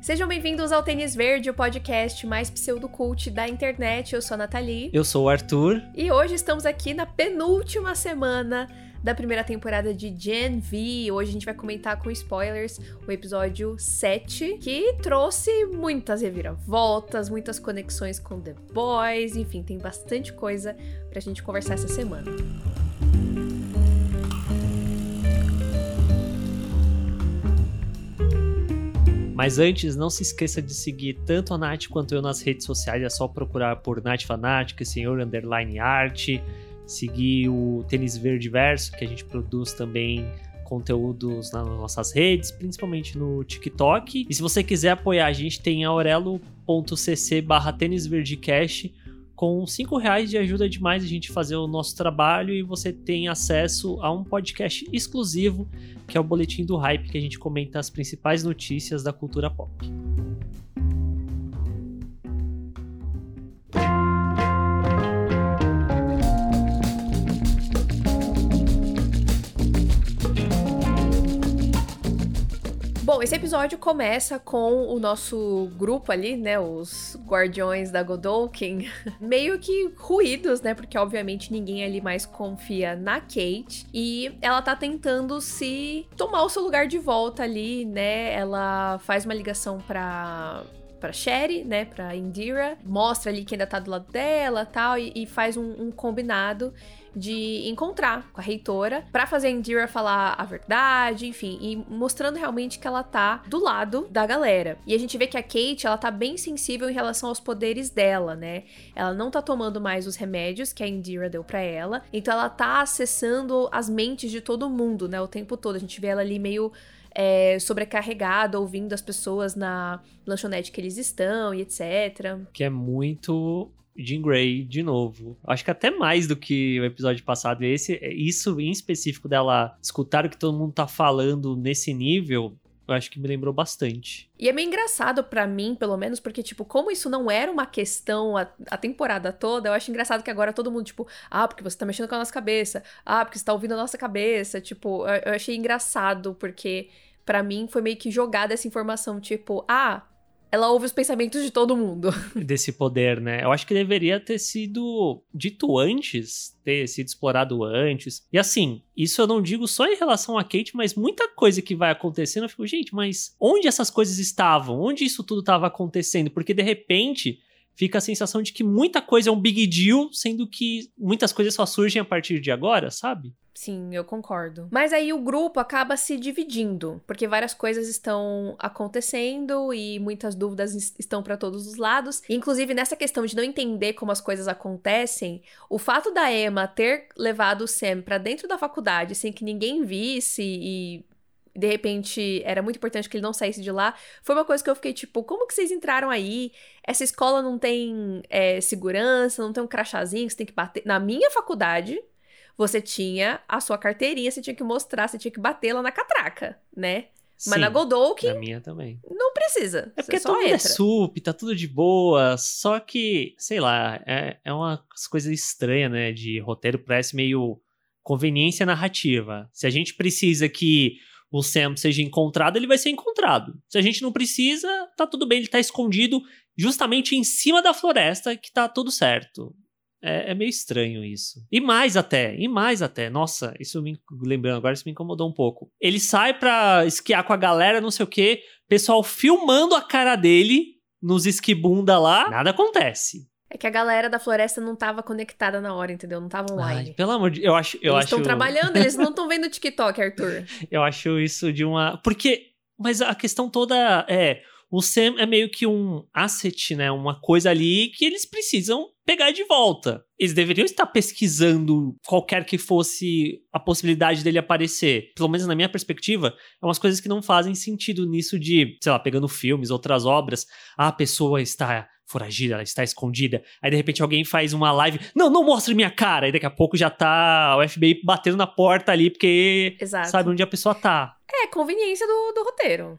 Sejam bem-vindos ao Tênis Verde, o podcast mais pseudocult da internet. Eu sou a Nathalie. Eu sou o Arthur. E hoje estamos aqui na penúltima semana da primeira temporada de Gen V. Hoje a gente vai comentar com spoilers o episódio 7, que trouxe muitas reviravoltas, muitas conexões com The Boys, enfim, tem bastante coisa pra gente conversar essa semana. Mas antes, não se esqueça de seguir tanto a Nath quanto eu nas redes sociais. É só procurar por Nath Fanatic, Senhor Underline. Seguir o Tênis Verde Verso, que a gente produz também conteúdos nas nossas redes, principalmente no TikTok. E se você quiser apoiar a gente, tem aurelo.cc barra com cinco reais de ajuda demais a gente fazer o nosso trabalho e você tem acesso a um podcast exclusivo que é o Boletim do Hype, que a gente comenta as principais notícias da cultura pop. Bom, esse episódio começa com o nosso grupo ali, né? Os Guardiões da Godolkin, meio que ruídos, né? Porque obviamente ninguém ali mais confia na Kate. E ela tá tentando se tomar o seu lugar de volta ali, né? Ela faz uma ligação pra para Sherry, né, para Indira, mostra ali que ainda tá do lado dela, tal, e, e faz um, um combinado de encontrar com a reitora para fazer a Indira falar a verdade, enfim, e mostrando realmente que ela tá do lado da galera. E a gente vê que a Kate, ela tá bem sensível em relação aos poderes dela, né? Ela não tá tomando mais os remédios que a Indira deu para ela, então ela tá acessando as mentes de todo mundo, né, o tempo todo. A gente vê ela ali meio é, sobrecarregada, ouvindo as pessoas na lanchonete que eles estão e etc. Que é muito Jean Grey de novo. Acho que até mais do que o episódio passado. Esse, isso em específico dela escutar o que todo mundo tá falando nesse nível, eu acho que me lembrou bastante. E é meio engraçado para mim, pelo menos, porque, tipo, como isso não era uma questão a, a, temporada toda, eu acho engraçado que agora todo mundo, tipo, ah, porque você tá mexendo com a nossa cabeça, ah, porque você tá ouvindo a nossa cabeça, tipo, eu, eu achei engraçado, porque para mim foi meio que jogada essa informação, tipo, ah, ela ouve os pensamentos de todo mundo. Desse poder, né? Eu acho que deveria ter sido dito antes, ter sido explorado antes. E assim, isso eu não digo só em relação a Kate, mas muita coisa que vai acontecendo, eu fico, gente, mas onde essas coisas estavam? Onde isso tudo estava acontecendo? Porque de repente fica a sensação de que muita coisa é um big deal, sendo que muitas coisas só surgem a partir de agora, sabe? Sim, eu concordo. Mas aí o grupo acaba se dividindo, porque várias coisas estão acontecendo e muitas dúvidas estão para todos os lados. Inclusive, nessa questão de não entender como as coisas acontecem, o fato da Emma ter levado o Sam para dentro da faculdade sem que ninguém visse e de repente era muito importante que ele não saísse de lá. Foi uma coisa que eu fiquei tipo, como que vocês entraram aí? Essa escola não tem é, segurança, não tem um crachazinho que você tem que bater. Na minha faculdade, você tinha a sua carteirinha, você tinha que mostrar, você tinha que bater lá na catraca, né? Sim, Mas na Godolkin. Na minha também. Não precisa. É porque todo mundo é sup, tá tudo de boa. Só que, sei lá, é, é uma coisa estranha, né? De roteiro, parece meio conveniência narrativa. Se a gente precisa que o Sam seja encontrado, ele vai ser encontrado. Se a gente não precisa, tá tudo bem, ele tá escondido justamente em cima da floresta, que tá tudo certo. É, é, meio estranho isso. E mais até, e mais até. Nossa, isso me lembrando agora, isso me incomodou um pouco. Ele sai pra esquiar com a galera, não sei o quê, pessoal filmando a cara dele nos esquibunda lá, nada acontece. É que a galera da floresta não tava conectada na hora, entendeu? Não tava online. Ai, pelo amor de eu acho, eu eles estão acho... trabalhando, eles não estão vendo o TikTok, Arthur. eu acho isso de uma, porque mas a questão toda é o Sam é meio que um asset, né? Uma coisa ali que eles precisam pegar de volta. Eles deveriam estar pesquisando qualquer que fosse a possibilidade dele aparecer. Pelo menos na minha perspectiva, é umas coisas que não fazem sentido nisso de, sei lá, pegando filmes, outras obras. A pessoa está foragida, ela está escondida. Aí de repente alguém faz uma live, não, não mostre minha cara. E daqui a pouco já tá o FBI batendo na porta ali porque Exato. sabe onde a pessoa tá. É, conveniência do, do roteiro.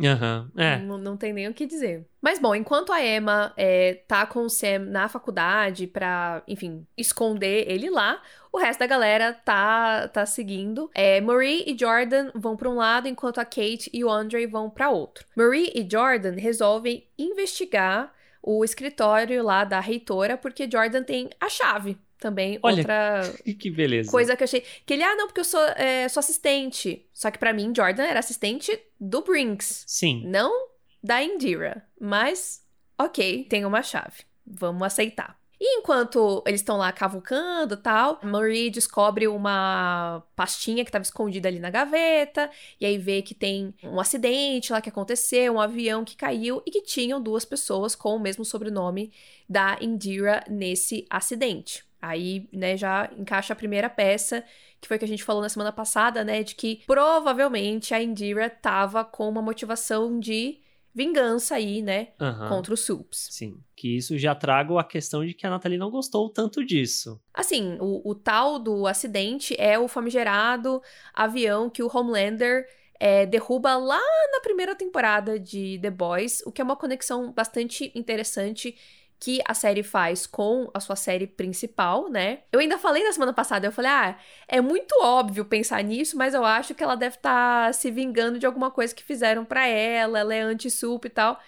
Aham, é. Não, não tem nem o que dizer. Mas bom, enquanto a Emma é, tá com o Sam na faculdade pra, enfim, esconder ele lá, o resto da galera tá, tá seguindo. É, Marie e Jordan vão pra um lado, enquanto a Kate e o Andre vão pra outro. Marie e Jordan resolvem investigar o escritório lá da reitora, porque Jordan tem a chave também Olha, outra Que beleza. coisa que eu achei. Que ele, ah, não, porque eu sou, é, sou assistente. Só que pra mim, Jordan era assistente do Brinks, Sim. não da Indira. Mas, ok, tem uma chave. Vamos aceitar. E enquanto eles estão lá cavucando tal, Marie descobre uma pastinha que estava escondida ali na gaveta, e aí vê que tem um acidente lá que aconteceu, um avião que caiu e que tinham duas pessoas com o mesmo sobrenome da Indira nesse acidente. Aí, né, já encaixa a primeira peça, que foi que a gente falou na semana passada, né, de que provavelmente a Indira tava com uma motivação de vingança aí, né, Aham. contra os Supes. Sim. Que isso já trago a questão de que a Nathalie não gostou tanto disso. Assim, o, o tal do acidente é o famigerado avião que o Homelander é, derruba lá na primeira temporada de The Boys, o que é uma conexão bastante interessante que a série faz com a sua série principal, né? Eu ainda falei na semana passada, eu falei, ah, é muito óbvio pensar nisso, mas eu acho que ela deve estar se vingando de alguma coisa que fizeram pra ela, ela é anti-sup e tal.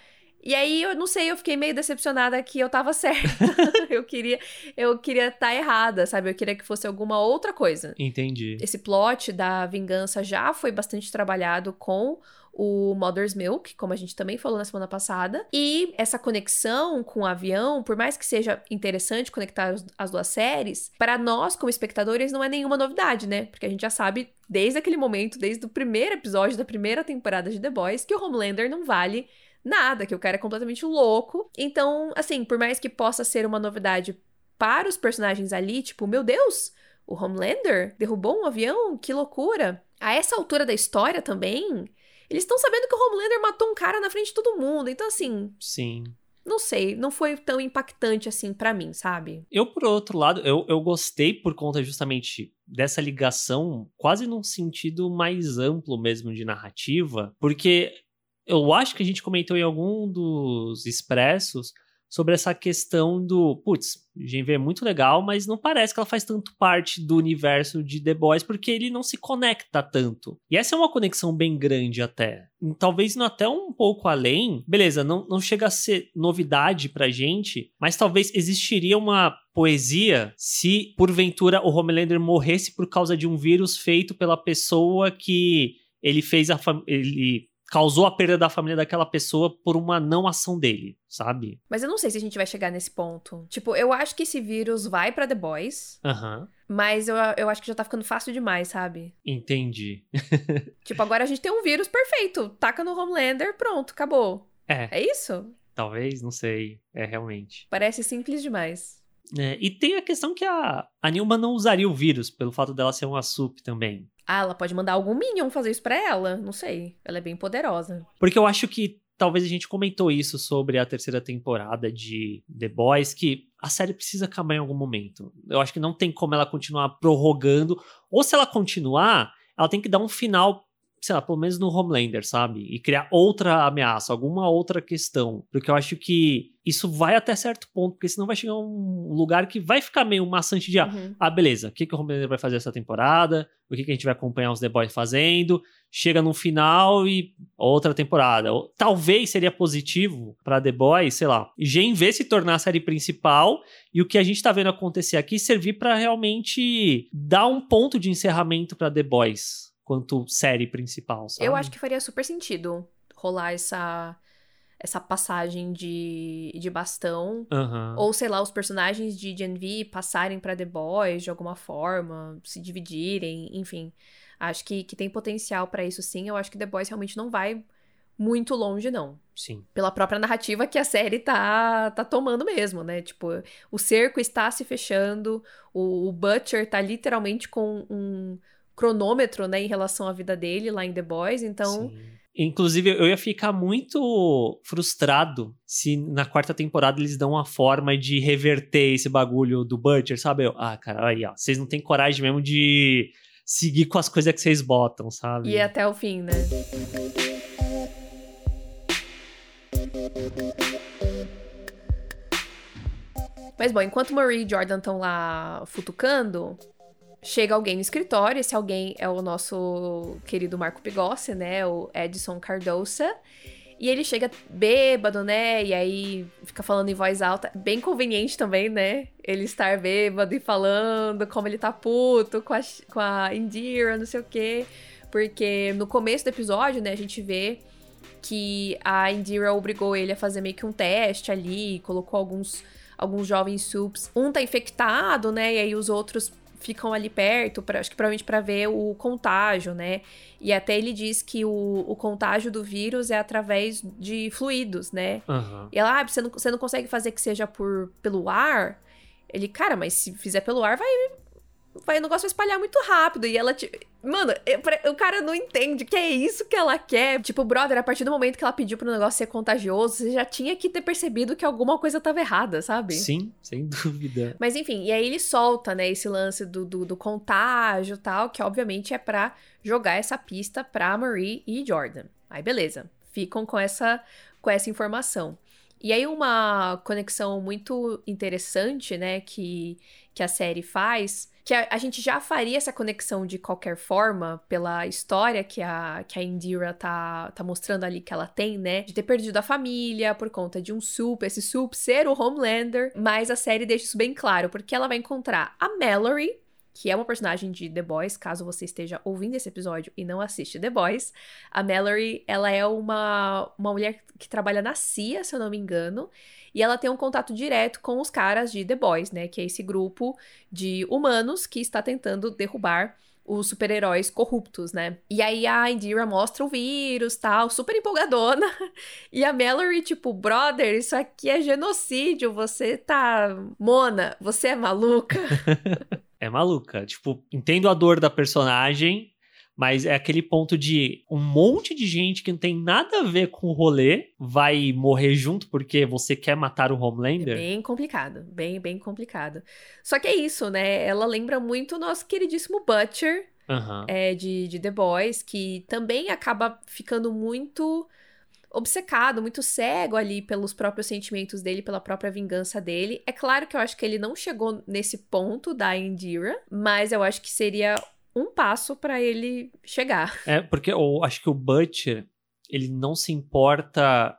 E aí, eu não sei, eu fiquei meio decepcionada que eu tava certa. eu queria eu queria estar errada, sabe? Eu queria que fosse alguma outra coisa. Entendi. Esse plot da vingança já foi bastante trabalhado com o Mother's Milk, como a gente também falou na semana passada. E essa conexão com o avião, por mais que seja interessante conectar as duas séries, para nós, como espectadores, não é nenhuma novidade, né? Porque a gente já sabe, desde aquele momento, desde o primeiro episódio da primeira temporada de The Boys, que o Homelander não vale nada, que o cara é completamente louco. Então, assim, por mais que possa ser uma novidade para os personagens ali, tipo, meu Deus, o Homelander derrubou um avião? Que loucura! A essa altura da história também, eles estão sabendo que o Homelander matou um cara na frente de todo mundo. Então, assim, Sim. não sei, não foi tão impactante assim pra mim, sabe? Eu, por outro lado, eu, eu gostei por conta justamente dessa ligação, quase num sentido mais amplo mesmo de narrativa, porque eu acho que a gente comentou em algum dos expressos sobre essa questão do, putz, GNV é muito legal, mas não parece que ela faz tanto parte do universo de The Boys, porque ele não se conecta tanto. E essa é uma conexão bem grande até. Talvez não até um pouco além. Beleza, não, não chega a ser novidade pra gente, mas talvez existiria uma poesia se, porventura, o Homelander morresse por causa de um vírus feito pela pessoa que ele fez a ele causou a perda da família daquela pessoa por uma não ação dele, sabe? Mas eu não sei se a gente vai chegar nesse ponto. Tipo, eu acho que esse vírus vai pra The Boys, Aham. mas eu, eu acho que já tá ficando fácil demais, sabe? Entendi. Tipo, agora a gente tem um vírus perfeito. Taca no Homelander, pronto, acabou. É, É isso? talvez, não sei. É realmente. Parece simples demais. É, e tem a questão que a, a Nilma não usaria o vírus, pelo fato dela ser uma sup também. Ah, ela pode mandar algum Minion fazer isso pra ela. Não sei. Ela é bem poderosa. Porque eu acho que talvez a gente comentou isso sobre a terceira temporada de The Boys, que a série precisa acabar em algum momento. Eu acho que não tem como ela continuar prorrogando. Ou se ela continuar, ela tem que dar um final, sei lá, pelo menos no Homelander, sabe? E criar outra ameaça, alguma outra questão. Porque eu acho que isso vai até certo ponto, porque senão vai chegar um lugar que vai ficar meio maçante de. ah, Uhum. ah, beleza, o que, que o Homelander vai fazer essa temporada? O que, que a gente vai acompanhar os The Boys fazendo? Chega no final e outra temporada. Talvez seria positivo pra The Boys, sei lá, Gen V se tornar a série principal e o que a gente tá vendo acontecer aqui servir pra realmente dar um ponto de encerramento pra The Boys quanto série principal, sabe? Eu acho que faria super sentido rolar essa, essa passagem de, de bastão. Aham. Ou, sei lá, os personagens de Gen V passarem pra The Boys de alguma forma, se dividirem, enfim. Acho que, que tem potencial pra isso sim. Eu acho que The Boys realmente não vai muito longe, não. Sim. Pela própria narrativa que a série tá, tá tomando mesmo, né? Tipo, o cerco está se fechando, o, o Butcher tá literalmente com um cronômetro, né, em relação à vida dele lá em The Boys, então... Sim. Inclusive, eu ia ficar muito frustrado se na quarta temporada eles dão uma forma de reverter esse bagulho do Butcher, sabe? Eu, ah, cara, aí, ó, vocês não têm coragem mesmo de seguir com as coisas que vocês botam, sabe? E até o fim, né? Mas bom, enquanto Marie e Jordan estão lá futucando, chega alguém no escritório. Esse alguém é o nosso querido Marco Pigossi, né? O Edson Cardosa. E ele chega bêbado, né? E aí fica falando em voz alta. Bem conveniente também, né? Ele estar bêbado e falando como ele tá puto com a, com a Indira, não sei o quê. Porque no começo do episódio, né, a gente vê que a Indira obrigou ele a fazer meio que um teste ali, colocou alguns, alguns jovens subs. Um tá infectado, né? E aí os outros ficam ali perto, pra, acho que provavelmente para ver o contágio, né? E até ele diz que o, o contágio do vírus é através de fluidos, né? Uhum. E ela, ah, você não, você não consegue fazer que seja por, pelo ar? Ele, cara, mas se fizer pelo ar, vai, vai, o negócio vai espalhar muito rápido. E ela, tipo, mano, o cara não entende que é isso que ela quer. Tipo, brother, a partir do momento que ela pediu pro negócio ser contagioso, você já tinha que ter percebido que alguma coisa tava errada, sabe? Sim, sem dúvida. Mas enfim, e aí ele solta, né, esse lance do, do, do contágio e tal, que obviamente é pra jogar essa pista pra Marie e Jordan. Aí beleza, ficam com essa, com essa informação. E aí uma conexão muito interessante, né, que, que a série faz que a, a, gente já faria essa conexão de qualquer forma pela história que a, que a Indira tá, tá mostrando ali que ela tem, né? De ter perdido a família por conta de um Sup, esse Sup ser o Homelander, mas a série deixa isso bem claro, porque ela vai encontrar a Mallory, que é uma personagem de The Boys, caso você esteja ouvindo esse episódio e não assiste The Boys. A Mallory, ela é uma, uma mulher que trabalha na CIA, se eu não me engano, e ela tem um contato direto com os caras de The Boys, né? Que é esse grupo de humanos que está tentando derrubar os super-heróis corruptos, né? E aí a Indira mostra o vírus, tal, super empolgadona. E a Mallory, tipo, brother, isso aqui é genocídio, você tá. Mona, você é maluca? é maluca. Tipo, entendo a dor da personagem, mas é aquele ponto de um monte de gente que não tem nada a ver com o rolê vai morrer junto porque você quer matar o Homelander. É bem complicado, bem, bem complicado. Só que é isso, né? Ela lembra muito o nosso queridíssimo Butcher uhum. é, de, de The Boys, que também acaba ficando muito obcecado, muito cego ali pelos próprios sentimentos dele, pela própria vingança dele. É claro que eu acho que ele não chegou nesse ponto da Indira, mas eu acho que seria um passo para ele chegar. É, porque eu acho que o Butcher, ele não se importa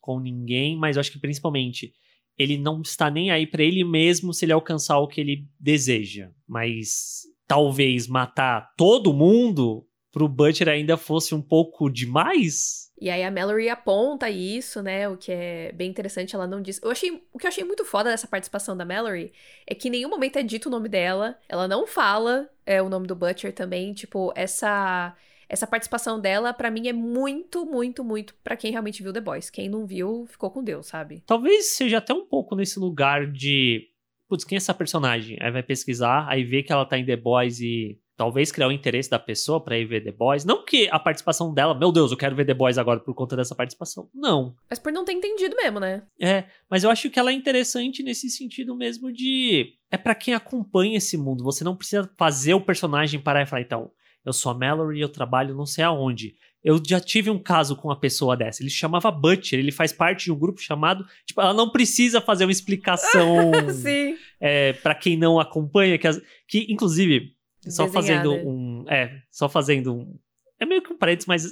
com ninguém, mas eu acho que principalmente ele não está nem aí para ele mesmo se ele alcançar o que ele deseja. Mas talvez matar todo mundo pro Butcher ainda fosse um pouco demais. E aí a Mallory aponta isso, né? O que é bem interessante, ela não diz. Eu achei, o que eu achei muito foda dessa participação da Mallory é que em nenhum momento é dito o nome dela. Ela não fala é, o nome do Butcher também. Tipo, essa essa participação dela, para mim, é muito, muito, muito para quem realmente viu The Boys. Quem não viu, ficou com Deus, sabe? Talvez seja até um pouco nesse lugar de. Putz, quem é essa personagem? Aí vai pesquisar, aí vê que ela tá em The Boys e talvez criar o interesse da pessoa para ir ver The Boys. Não que a participação dela, meu Deus, eu quero ver The Boys agora por conta dessa participação. Não. Mas por não ter entendido mesmo, né? É, mas eu acho que ela é interessante nesse sentido mesmo de. É para quem acompanha esse mundo. Você não precisa fazer o personagem parar e falar, então, eu sou a Mallory, eu trabalho não sei aonde. Eu já tive um caso com uma pessoa dessa. Ele se chamava Butcher, ele faz parte de um grupo chamado. Tipo, ela não precisa fazer uma explicação. Sim. É, para quem não acompanha, que, que inclusive só fazendo um. É, só fazendo um. É meio que um parênteses, mas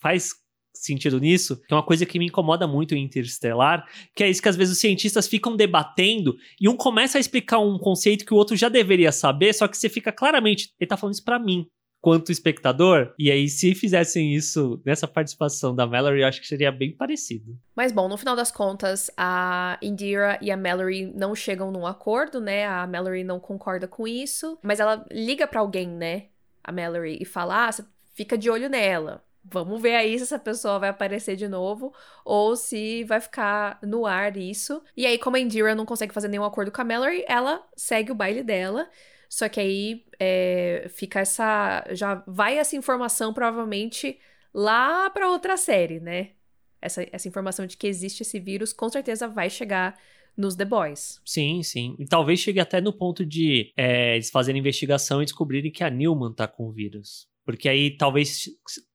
faz sentido nisso, que é uma coisa que me incomoda muito em Interstellar, que é isso que às vezes os cientistas ficam debatendo e um começa a explicar um conceito que o outro já deveria saber, só que você fica claramente, ele tá falando isso para mim quanto espectador. E aí, se fizessem isso nessa participação da Mallory, eu acho que seria bem parecido. Mas bom, no final das contas, a Indira e a Mallory não chegam num acordo, né? A Mallory não concorda com isso, mas ela liga para alguém, né? A Mallory e fala: ah, fica de olho nela. Vamos ver aí se essa pessoa vai aparecer de novo ou se vai ficar no ar isso. E aí, como a Indira não consegue fazer nenhum acordo com a Mallory, ela segue o baile dela. Só que aí é, fica essa. Já vai essa informação provavelmente lá para outra série, né? Essa, essa informação de que existe esse vírus com certeza vai chegar nos The Boys. Sim, sim. E talvez chegue até no ponto de é, eles fazerem investigação e descobrirem que a Newman tá com o vírus. Porque aí talvez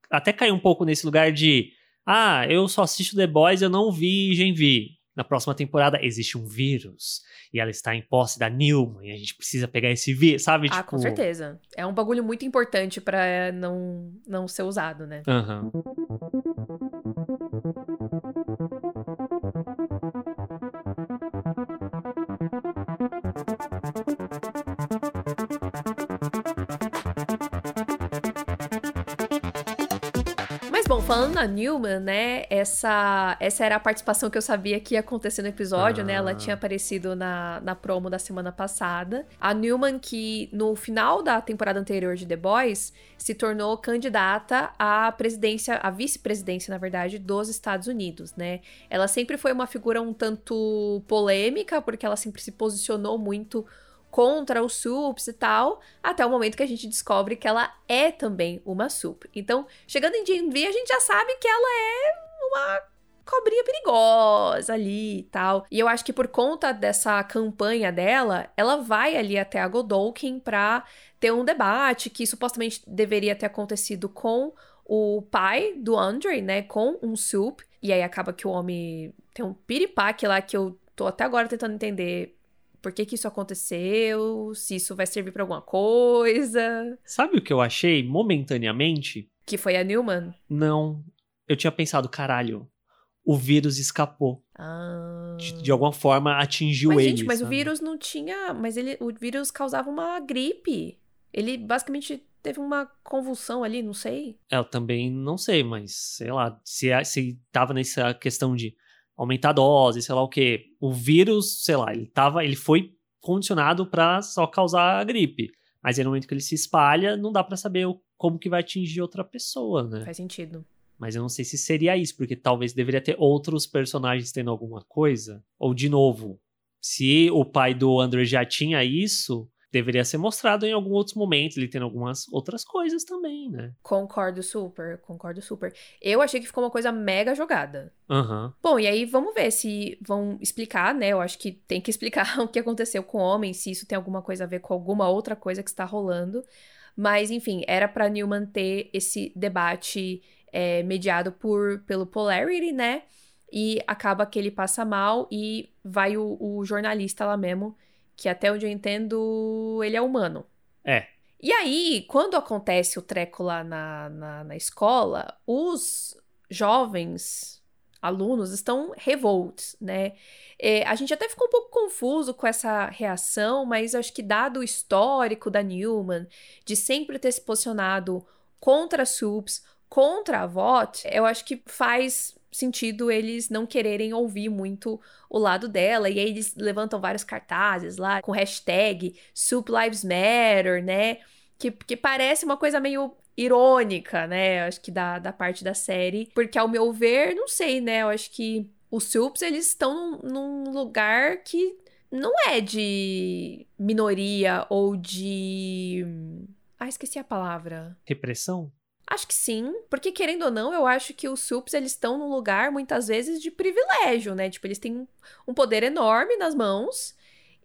até cair um pouco nesse lugar de Ah, eu só assisto The Boys, eu não vi Gen V. Na próxima temporada existe um vírus e ela está em posse da Newman e a gente precisa pegar esse vírus, sabe? Ah, tipo... com certeza. É um bagulho muito importante para não, não ser usado, né? Aham. Mas bom, falando na Newman, né? Essa, essa era a participação que eu sabia que ia acontecer no episódio, né? Ela Ah. tinha aparecido na, na promo da semana passada. A Newman, que no final da temporada anterior de The Boys, se tornou candidata à presidência, à vice-presidência, na verdade, dos Estados Unidos, né? Ela sempre foi uma figura um tanto polêmica, porque ela sempre se posicionou muito contra os SUPs e tal, até o momento que a gente descobre que ela é também uma SUP. Então, chegando em GMV, a gente já sabe que ela é uma cobrinha perigosa ali e tal. E eu acho que por conta dessa campanha dela, ela vai ali até a Godolkin pra ter um debate que supostamente deveria ter acontecido com o pai do Andre, né, com um SUP. E aí acaba que o homem tem um piripaque lá que eu tô até agora tentando entender por que, que isso aconteceu, se isso vai servir pra alguma coisa. Sabe o que eu achei momentaneamente? Que foi a Newman. Não. Eu tinha pensado, caralho, o vírus escapou. Ah. De, de alguma forma atingiu Mas, ele. gente, mas o sabe? vírus não tinha. Mas ele, o vírus causava uma gripe. Ele basicamente teve uma convulsão ali, não sei. É, Eu também não sei, mas sei lá, se, é- se tava nessa questão de aumentar a dose, sei lá o quê. O vírus, sei lá, ele tava, ele foi condicionado pra só causar a gripe. Mas aí no momento que ele se espalha, não dá pra saber o- como que vai atingir outra pessoa, né? Faz sentido. Mas eu não sei se seria isso, porque talvez deveria ter outros personagens tendo alguma coisa. Ou, de novo, se o pai do Andrew já tinha isso, deveria ser mostrado em algum outro momento, ele tendo algumas outras coisas também, né? Concordo super, concordo super. Eu achei que ficou uma coisa mega jogada. Aham. Bom, e aí vamos ver se vão explicar, né? Eu acho que tem que explicar o que aconteceu com o homem, se isso tem alguma coisa a ver com alguma outra coisa que está rolando. Mas, enfim, era pra Newman ter esse debate é, mediado por, pelo Polarity, né? E acaba que ele passa mal e vai o, o jornalista lá mesmo, que até onde eu entendo, ele é humano. É. E aí, quando acontece o treco lá na, na, na escola, os jovens alunos estão revoltos, né? É, a gente até ficou um pouco confuso com essa reação, mas acho que dado o histórico da Newman, de sempre ter se posicionado contra SUPs, contra a VOT, eu acho que faz sentido eles não quererem ouvir muito o lado dela, e aí eles levantam vários cartazes lá com hashtag Sup Lives Matter, né? Que, que parece uma coisa meio irônica, né? Acho que da, da parte da série. Porque, ao meu ver, não sei, né? Eu acho que os Sups, eles estão num, num lugar que não é de minoria ou de. Ah, esqueci a palavra. Repressão? Acho que sim, porque querendo ou não, eu acho que os SUPs eles estão num lugar muitas vezes de privilégio, né? Tipo, eles têm um poder enorme nas mãos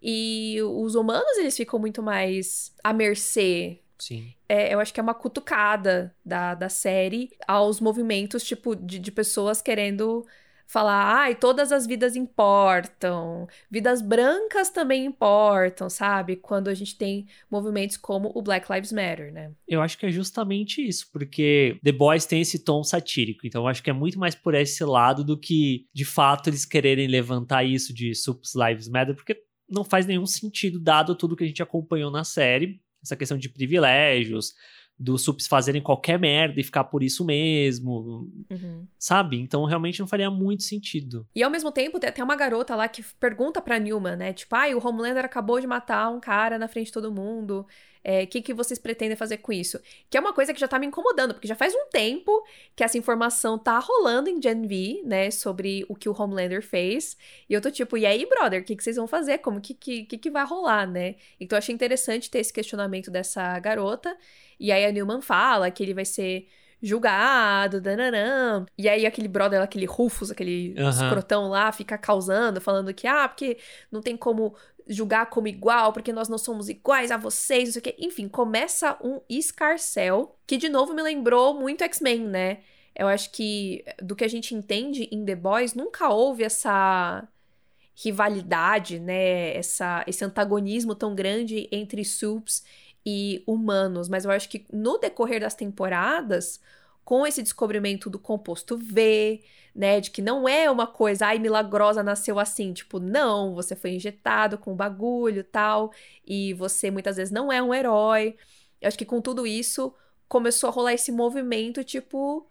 e os humanos eles ficam muito mais à mercê. Sim. É, eu acho que é uma cutucada da, da série aos movimentos, tipo, de, de pessoas querendo falar, ai, todas as vidas importam, vidas brancas também importam, sabe? Quando a gente tem movimentos como o Black Lives Matter, né? Eu acho que é justamente isso, porque The Boys tem esse tom satírico, então eu acho que é muito mais por esse lado do que, de fato, eles quererem levantar isso de Sups Lives Matter, porque não faz nenhum sentido, dado tudo que a gente acompanhou na série, essa questão de privilégios, dos subs fazerem qualquer merda e ficar por isso mesmo, Uhum. sabe? Então realmente não faria muito sentido. E ao mesmo tempo, tem até uma garota lá que pergunta pra Newman, né? Tipo, ai, o Homelander acabou de matar um cara na frente de todo mundo. O que, que vocês pretendem fazer com isso? Que é uma coisa que já tá me incomodando, porque já faz um tempo que essa informação tá rolando em Gen V, né? Sobre o que o Homelander fez. E eu tô tipo, e aí, brother, o que, que vocês vão fazer? Como que, que, que, que vai rolar, né? Então eu achei interessante ter esse questionamento dessa garota. E aí a Newman fala que ele vai ser julgado, dananã. E aí aquele brother, aquele Rufus, aquele Aham. escrotão lá, fica causando, falando que, ah, porque não tem como julgar como igual, porque nós não somos iguais a vocês, não sei o quê. Enfim, começa um escarcel, que de novo me lembrou muito X-Men, né? Eu acho que, do que a gente entende em The Boys, nunca houve essa rivalidade, né? Essa, esse antagonismo tão grande entre Supes e humanos. Mas eu acho que no decorrer das temporadas, com esse descobrimento do composto V, né, de que não é uma coisa, ai, milagrosa nasceu assim, tipo, não, você foi injetado com bagulho, tal, e você muitas vezes não é um herói. Eu acho que com tudo isso começou a rolar esse movimento, tipo,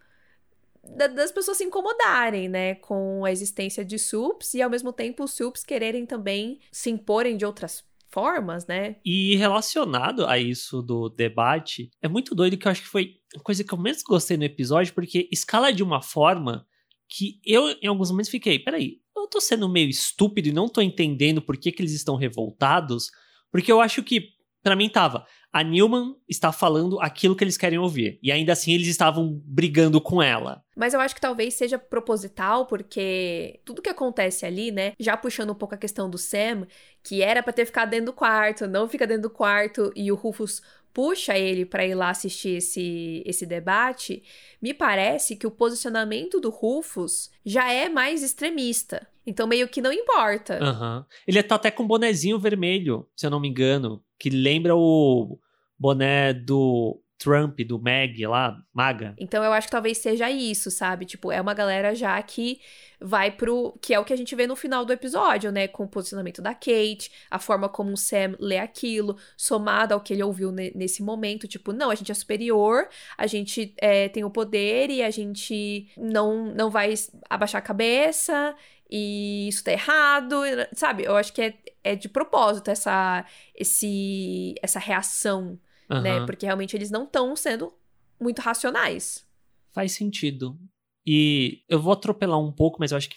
das pessoas se incomodarem, né, com a existência de SUPs e ao mesmo tempo os SUPs quererem também se imporem de outras formas, né? E relacionado a isso do debate, é muito doido que eu acho que foi a coisa que eu menos gostei no episódio, porque escala de uma forma que eu, em alguns momentos, fiquei, peraí, eu tô sendo meio estúpido e não tô entendendo por que, que eles estão revoltados, porque eu acho que, para mim, tava, a Newman está falando aquilo que eles querem ouvir. E ainda assim eles estavam brigando com ela. Mas eu acho que talvez seja proposital, porque tudo que acontece ali, né? Já puxando um pouco a questão do Sam, que era para ter ficado dentro do quarto, não fica dentro do quarto e o Rufus puxa ele para ir lá assistir esse, esse debate, me parece que o posicionamento do Rufus já é mais extremista. Então, meio que não importa. Uhum. Ele tá até com um bonezinho vermelho, se eu não me engano, que lembra o boné do Trump, do Mag lá, Maga. Então eu acho que talvez seja isso, sabe? Tipo, é uma galera já que vai pro. que é o que a gente vê no final do episódio, né? Com o posicionamento da Kate, a forma como o Sam lê aquilo, somado ao que ele ouviu nesse momento. Tipo, não, a gente é superior, a gente é, tem o poder e a gente não, não vai abaixar a cabeça e isso tá errado, sabe? Eu acho que é, é de propósito essa, esse, essa reação uhum. né? Porque realmente eles não estão sendo muito racionais. Faz sentido. E eu vou atropelar um pouco, mas eu acho que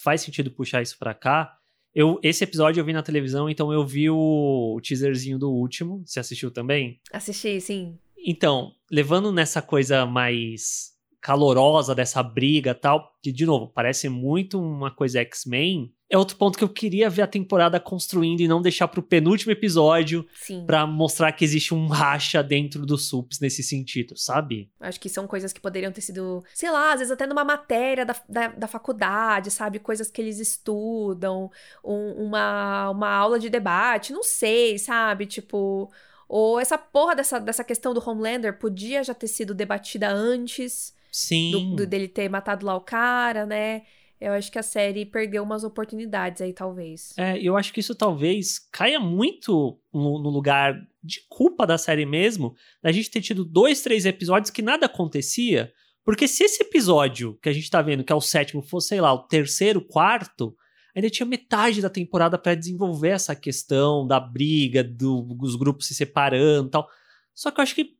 faz sentido puxar isso para cá. Eu, esse episódio eu vi na televisão, então eu vi o, o teaserzinho do último. Você assistiu também? Assisti, sim. Então, levando nessa coisa mais calorosa dessa briga tal, que de novo, parece muito uma coisa X-Men, é outro ponto que eu queria ver a temporada construindo e não deixar pro penúltimo episódio para mostrar que existe um racha dentro dos SUPs nesse sentido, sabe? Acho que são coisas que poderiam ter sido, sei lá, às vezes até numa matéria da, da, da faculdade, sabe? Coisas que eles estudam, um, uma, uma aula de debate, não sei, sabe? Tipo. Ou essa porra dessa, dessa questão do Homelander podia já ter sido debatida antes. Sim. Do, do, dele ter matado lá o cara, né? eu acho que a série perdeu umas oportunidades aí, talvez. É, eu acho que isso talvez caia muito no, no, lugar de culpa da série mesmo, da gente ter tido dois, três episódios que nada acontecia. Porque se esse episódio que a gente tá vendo, que é o sétimo, fosse, sei lá, o terceiro, quarto, ainda tinha metade da temporada para desenvolver essa questão da briga, do, dos grupos se separando e tal. Só que eu acho que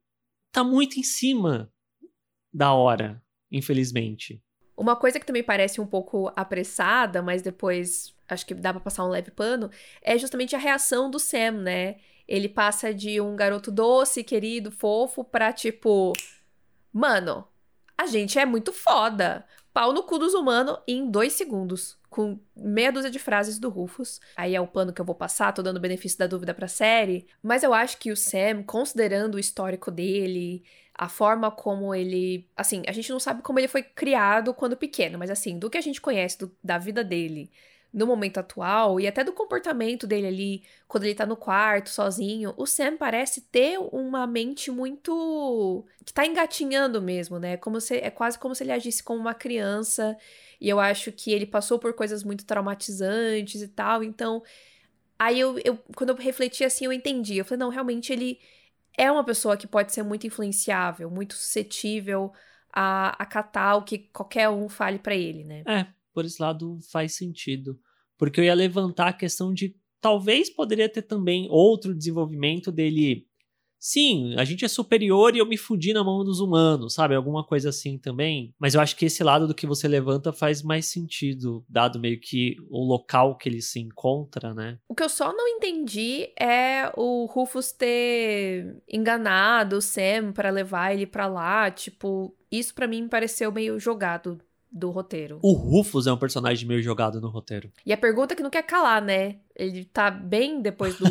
tá muito em cima da hora, infelizmente. Uma coisa que também parece um pouco apressada, mas depois acho que dá pra passar um leve pano, é justamente a reação do Sam, né? Ele passa de um garoto doce, querido, fofo, pra tipo. Mano, a gente é muito foda. Pau no cu dos humanos em dois segundos. Com meia dúzia de frases do Rufus. Aí é o plano que eu vou passar, tô dando benefício da dúvida pra série. Mas eu acho que o Sam, considerando o histórico dele, a forma como ele. Assim, a gente não sabe como ele foi criado quando pequeno, mas assim, do que a gente conhece do, da vida dele no momento atual e até do comportamento dele ali quando ele tá no quarto sozinho, o Sam parece ter uma mente muito que tá engatinhando mesmo, né? Como se é quase como se ele agisse como uma criança. E eu acho que ele passou por coisas muito traumatizantes e tal, então aí eu, eu quando eu refleti assim, eu entendi. Eu falei, não, realmente ele é uma pessoa que pode ser muito influenciável, muito suscetível a acatar o que qualquer um fale para ele, né? É, por esse lado faz sentido. Porque eu ia levantar a questão de talvez poderia ter também outro desenvolvimento dele sim, a gente é superior e eu me fudi na mão dos humanos, sabe? Alguma coisa assim também. Mas eu acho que esse lado do que você levanta faz mais sentido, dado meio que o local que ele se encontra, né? O que eu só não entendi é o Rufus ter enganado o Sam para levar ele para lá, tipo, isso para mim pareceu meio jogado do roteiro. O Rufus é um personagem meio jogado no roteiro. E a pergunta que não quer calar, né? Ele tá bem depois do,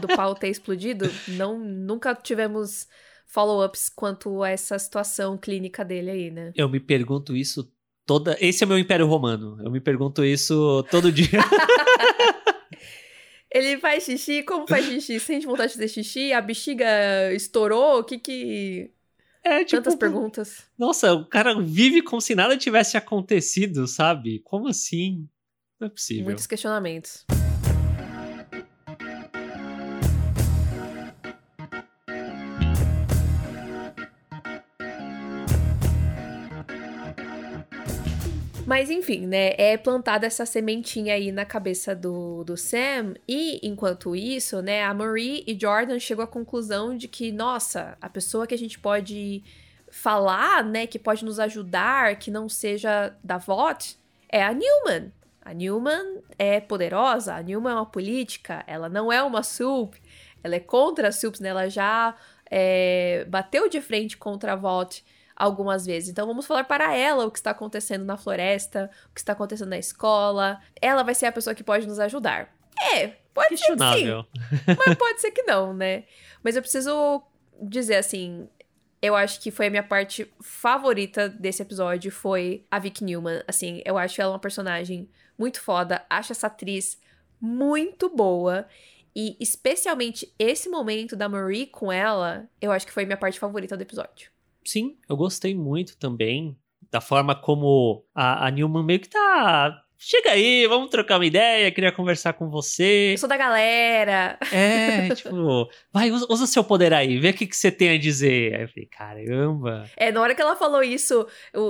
do pau ter explodido. Não, nunca tivemos follow-ups quanto a essa situação clínica dele aí, né? Eu me pergunto isso toda. Esse é meu Império Romano. Eu me pergunto isso todo dia. Ele faz xixi? Como faz xixi? Sente vontade de fazer xixi? A bexiga estourou? O que que. É, tipo, Tantas perguntas. Nossa, o cara vive como se nada tivesse acontecido, sabe? Como assim? Não é possível. Muitos questionamentos. Mas enfim, né? É plantada essa sementinha aí na cabeça do, do Sam. E enquanto isso, né? A Marie e Jordan chegam à conclusão de que, nossa, a pessoa que a gente pode falar, né? Que pode nos ajudar, que não seja da VOT, é a Newman. A Newman é poderosa, a Newman é uma política, ela não é uma SUP, ela é contra a SUPs, né? Ela já é, bateu de frente contra a VOT algumas vezes. Então vamos falar para ela o que está acontecendo na floresta, o que está acontecendo na escola. Ela vai ser a pessoa que pode nos ajudar. É, pode ser que sim. Mas pode ser que não, né? Mas eu preciso dizer assim, eu acho que foi a minha parte favorita desse episódio foi a Vic Newman. Assim, eu acho ela uma personagem muito foda, acho essa atriz muito boa. E especialmente esse momento da Marie com ela, eu acho que foi a minha parte favorita do episódio sim, eu gostei muito também da forma como a, a Newman meio que tá chega aí, vamos trocar uma ideia, queria conversar com você. Eu sou da galera. É, tipo, vai, usa, usa, seu poder aí, vê o que, que você tem a dizer. Aí eu falei, caramba. É, na hora que ela falou isso,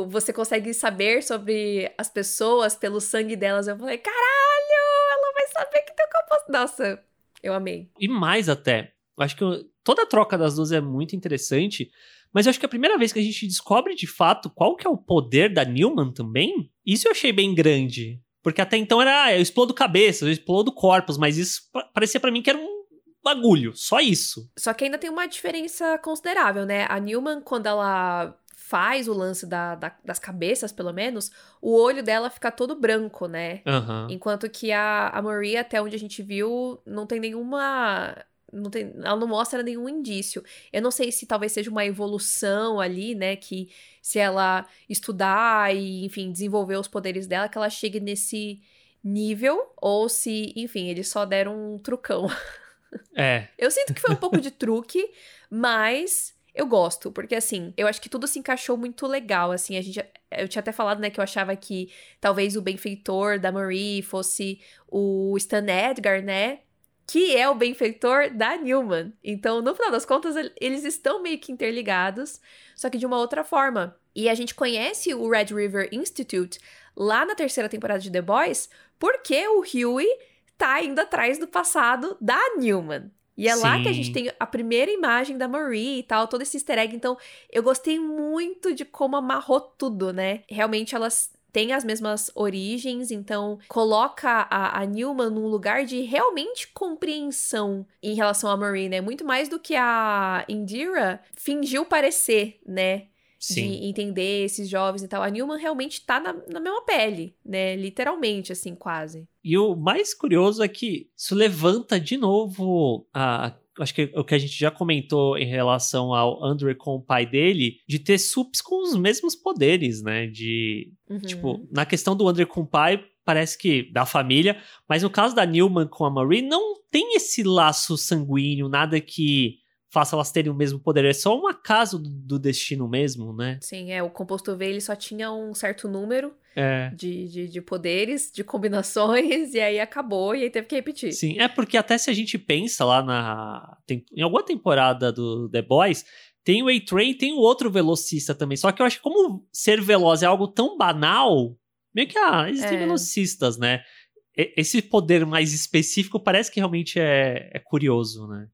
você consegue saber sobre as pessoas pelo sangue delas. Eu falei, caralho, ela vai saber que tem o composto. Nossa, eu amei. E mais até, eu acho que toda a troca das duas é muito interessante. Mas eu acho que a primeira vez que a gente descobre de fato qual que é o poder da Newman também, isso eu achei bem grande. Porque até então era, ah, eu explodo cabeça, eu explodo corpos, mas isso parecia para mim que era um bagulho, só isso. Só que ainda tem uma diferença considerável, né? A Newman, quando ela faz o lance da, da, das cabeças, pelo menos, o olho dela fica todo branco, né? Uhum. Enquanto que a, a Maria, até onde a gente viu, não tem nenhuma não tem, ela não mostra nenhum indício. Eu não sei se talvez seja uma evolução ali, né? Que se ela estudar e, enfim, desenvolver os poderes dela, que ela chegue nesse nível, ou se, enfim, eles só deram um trucão. É. Eu sinto que foi um pouco de truque, mas eu gosto, porque assim, eu acho que tudo se encaixou muito legal, assim, a gente eu tinha até falado, né, que eu achava que talvez o benfeitor da Marie fosse o Stan Edgar, né? Que é o benfeitor da Newman. Então, no final das contas, eles estão meio que interligados, só que de uma outra forma. E a gente conhece o Red River Institute lá na terceira temporada de The Boys, porque o Huey tá indo atrás do passado da Newman. E é Sim. lá que a gente tem a primeira imagem da Marie e tal, todo esse easter egg. Então, eu gostei muito de como amarrou tudo, né? Realmente elas tem as mesmas origens, então coloca a, a Newman num lugar de realmente compreensão em relação a Marie, né? Muito mais do que a Indira fingiu parecer, né? Sim. De entender esses jovens e tal. A Newman realmente tá na, na mesma pele, né? Literalmente, assim, quase. E o mais curioso é que isso levanta de novo a acho que o que a gente já comentou em relação ao Andrew com o pai dele, de ter sups com os mesmos poderes, né? De, uhum. tipo, na questão do Andrew com o pai, parece que da família, mas no caso da Newman com a Marie, não tem esse laço sanguíneo, nada que faça elas terem o mesmo poder. É só um acaso do destino mesmo, né? Sim, é. O composto V ele só tinha um certo número é. de, de, de, poderes, de combinações, e aí acabou, e aí teve que repetir. Sim, é porque até se a gente pensa lá na. Tem, em alguma temporada do The Boys. Tem o A-Train tem o outro velocista também. Só que eu acho que como ser veloz é algo tão banal, meio que, ah, existem é. velocistas, né? Esse poder mais específico parece que realmente é, é curioso, né?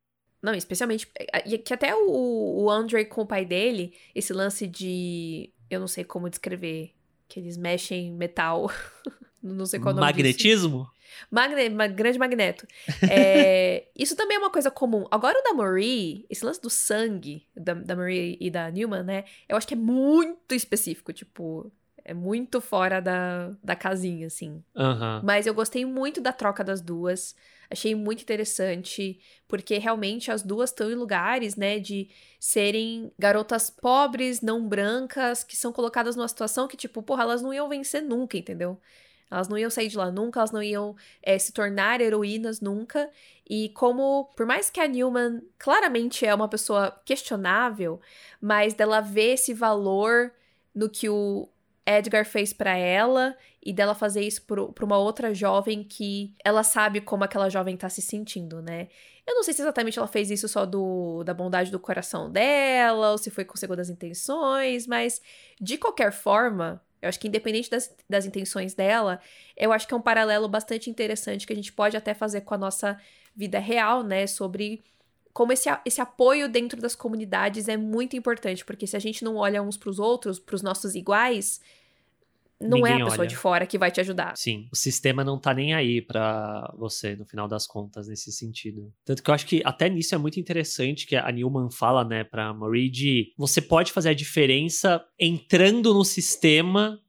Não, especialmente. É, que até o, o Andre com o pai dele, esse lance de. Eu não sei como descrever. Que eles mexem metal. não sei qual é o nome Magnetismo? Magne, grande magneto. É, isso também é uma coisa comum. Agora o da Marie, esse lance do sangue da, da Marie e da Newman, né? Eu acho que é muito específico. Tipo, É muito fora da, da casinha, assim. Aham. Mas eu gostei muito da troca das duas. Achei muito interessante, porque realmente as duas estão em lugares, né, de serem garotas pobres, não brancas, que são colocadas numa situação que, tipo, porra, elas não iam vencer nunca, entendeu? Elas não iam sair de lá nunca, elas não iam é, se tornar heroínas nunca. E como, por mais que a Newman claramente é uma pessoa questionável, mas dela ver esse valor no que o Edgar fez pra ela e dela fazer isso pra uma outra jovem que ela sabe como aquela jovem tá se sentindo, né? Eu não sei se exatamente ela fez isso só do, da bondade do coração dela, ou se foi com segundas intenções, mas de qualquer forma, eu acho que independente das, das intenções dela, eu acho que é um paralelo bastante interessante que a gente pode até fazer com a nossa vida real, né? Sobre como esse, esse apoio dentro das comunidades é muito importante, porque se a gente não olha uns pros outros, pros nossos iguais, não é Ninguém a pessoa olha. de fora que vai te ajudar. Sim, o sistema não tá nem aí pra você, no final das contas, nesse sentido. Tanto que eu acho que até nisso é muito interessante que a Newman fala, né, pra Marie de você pode fazer a diferença entrando no sistema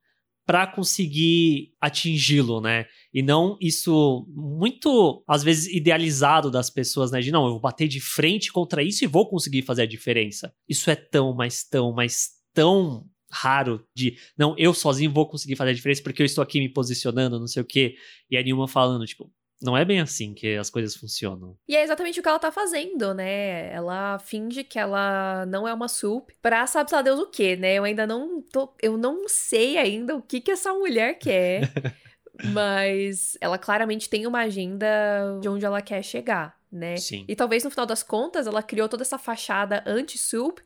pra conseguir atingi-lo, né? E não isso muito, às vezes, idealizado das pessoas, né? De não, eu vou bater de frente contra isso e vou conseguir fazer a diferença. Isso é tão, mas tão, mas tão raro de não, eu sozinho vou conseguir fazer a diferença porque eu estou aqui me posicionando, não sei o quê. E a Nilma falando, tipo, não é bem assim que as coisas funcionam. E é exatamente o que ela tá fazendo, né? Ela finge que ela não é uma sup pra sabe lá Deus o quê, né? Eu ainda não tô. Eu não sei ainda o que que essa mulher quer. mas ela claramente tem uma agenda de onde ela quer chegar, né? Sim. E talvez no final das contas ela criou toda essa fachada anti-sup